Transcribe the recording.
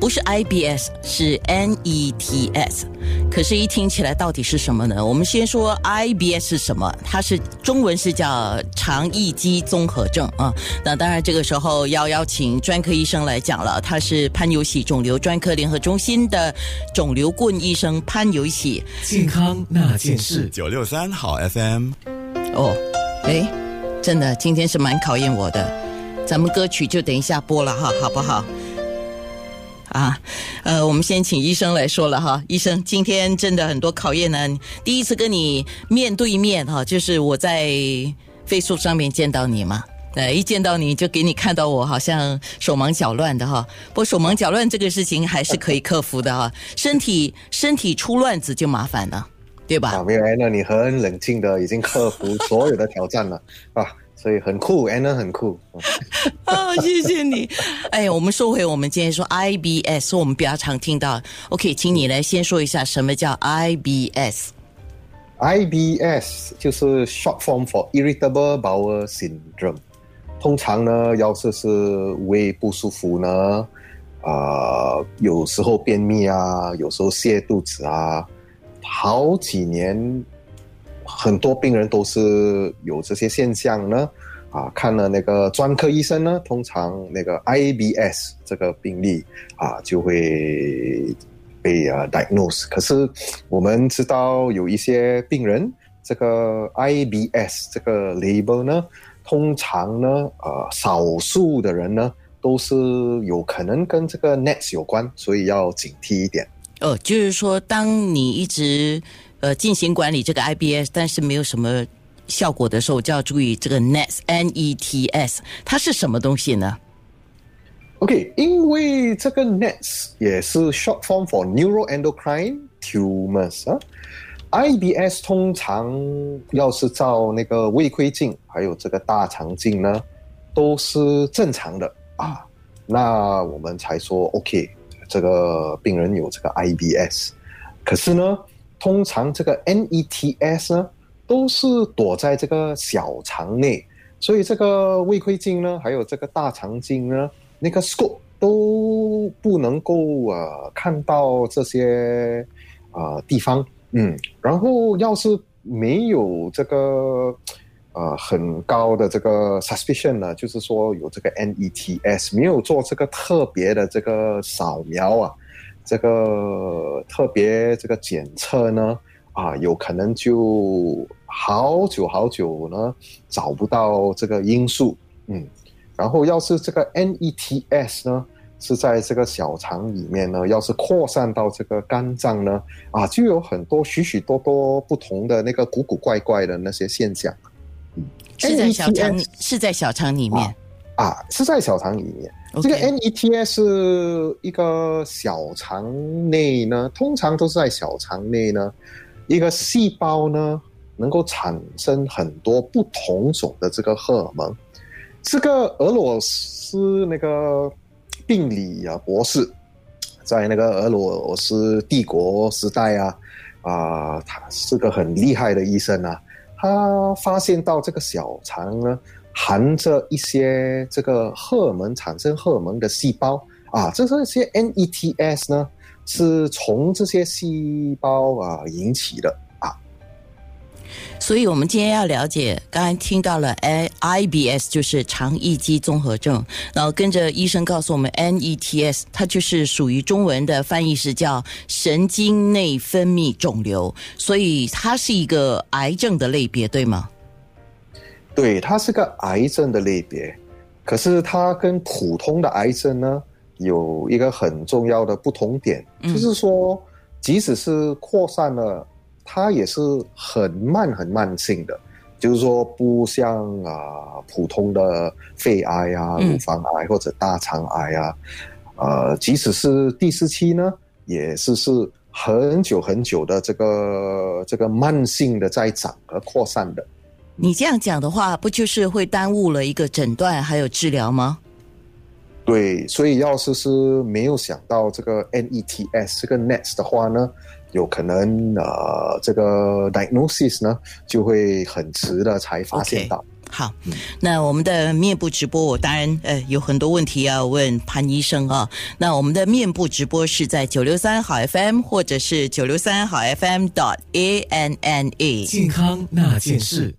不是 IBS，是 NETS。可是，一听起来到底是什么呢？我们先说 IBS 是什么？它是中文是叫肠易激综合症啊。那当然，这个时候要邀请专科医生来讲了。他是潘有喜肿瘤专科联合中心的肿瘤顾问医生潘有喜。健康那件事，九六三好 FM。哦，哎，真的，今天是蛮考验我的。咱们歌曲就等一下播了哈，好不好？啊，呃，我们先请医生来说了哈。医生，今天真的很多考验呢。第一次跟你面对面哈，就是我在飞速上面见到你嘛。呃，一见到你就给你看到我好像手忙脚乱的哈。不手忙脚乱这个事情还是可以克服的哈。身体身体出乱子就麻烦了，对吧？啊，没有，那你很冷静的已经克服所有的挑战了 啊。所以很酷，Anna 很酷。啊，谢谢你。哎，我们说回我们今天说 IBS，我们比较常听到。OK，请你来先说一下什么叫 IBS。IBS 就是 short form for irritable bowel syndrome。通常呢，要是是胃不舒服呢，啊，有时候便秘啊，有时候泻肚子啊，好几年。很多病人都是有这些现象呢，啊，看了那个专科医生呢，通常那个 IBS 这个病例啊就会被啊 diagnose。可是我们知道有一些病人，这个 IBS 这个 label 呢，通常呢，呃，少数的人呢都是有可能跟这个 NETs 有关，所以要警惕一点。哦，就是说，当你一直呃，进行管理这个 IBS，但是没有什么效果的时候，就要注意这个 NETs N E T S，它是什么东西呢？OK，因为这个 NETs 也是 short form for neuroendocrine tumors 啊。IBS 通常要是照那个胃窥镜，还有这个大肠镜呢，都是正常的啊，那我们才说 OK，这个病人有这个 IBS。可是呢？通常这个 NETS 呢，都是躲在这个小肠内，所以这个胃窥镜呢，还有这个大肠镜呢，那个 scope 都不能够呃看到这些呃地方，嗯，然后要是没有这个呃很高的这个 suspicion 呢，就是说有这个 NETS，没有做这个特别的这个扫描啊。这个特别这个检测呢，啊，有可能就好久好久呢找不到这个因素，嗯，然后要是这个 NETS 呢是在这个小肠里面呢，要是扩散到这个肝脏呢，啊，就有很多许许多多不同的那个古古怪怪的那些现象，嗯，是在小肠是在小肠里面，啊，是在小肠里面。这个 NETS 一个小肠内呢，通常都是在小肠内呢，一个细胞呢能够产生很多不同种的这个荷尔蒙。这个俄罗斯那个病理啊博士，在那个俄罗斯帝国时代啊，啊，他是个很厉害的医生啊，他发现到这个小肠呢。含着一些这个荷尔蒙产生荷尔蒙的细胞啊，这这些 NETS 呢，是从这些细胞啊引起的啊。所以，我们今天要了解，刚才听到了 IBS 就是肠易激综合症，然后跟着医生告诉我们 NETS，它就是属于中文的翻译是叫神经内分泌肿瘤，所以它是一个癌症的类别，对吗？对，它是个癌症的类别，可是它跟普通的癌症呢有一个很重要的不同点，就是说，即使是扩散了，它也是很慢很慢性的，就是说，不像啊普通的肺癌啊、乳房癌或者大肠癌啊，呃，即使是第四期呢，也是是很久很久的这个这个慢性的在长和扩散的。你这样讲的话，不就是会耽误了一个诊断还有治疗吗？对，所以要是是没有想到这个 NETS 这个 NETs 的话呢，有可能呃这个 diagnosis 呢就会很迟的才发现到。好，那我们的面部直播，我当然呃有很多问题要问潘医生啊。那我们的面部直播是在九六三好 FM 或者是九六三好 FM dot A N N A 健康那件事。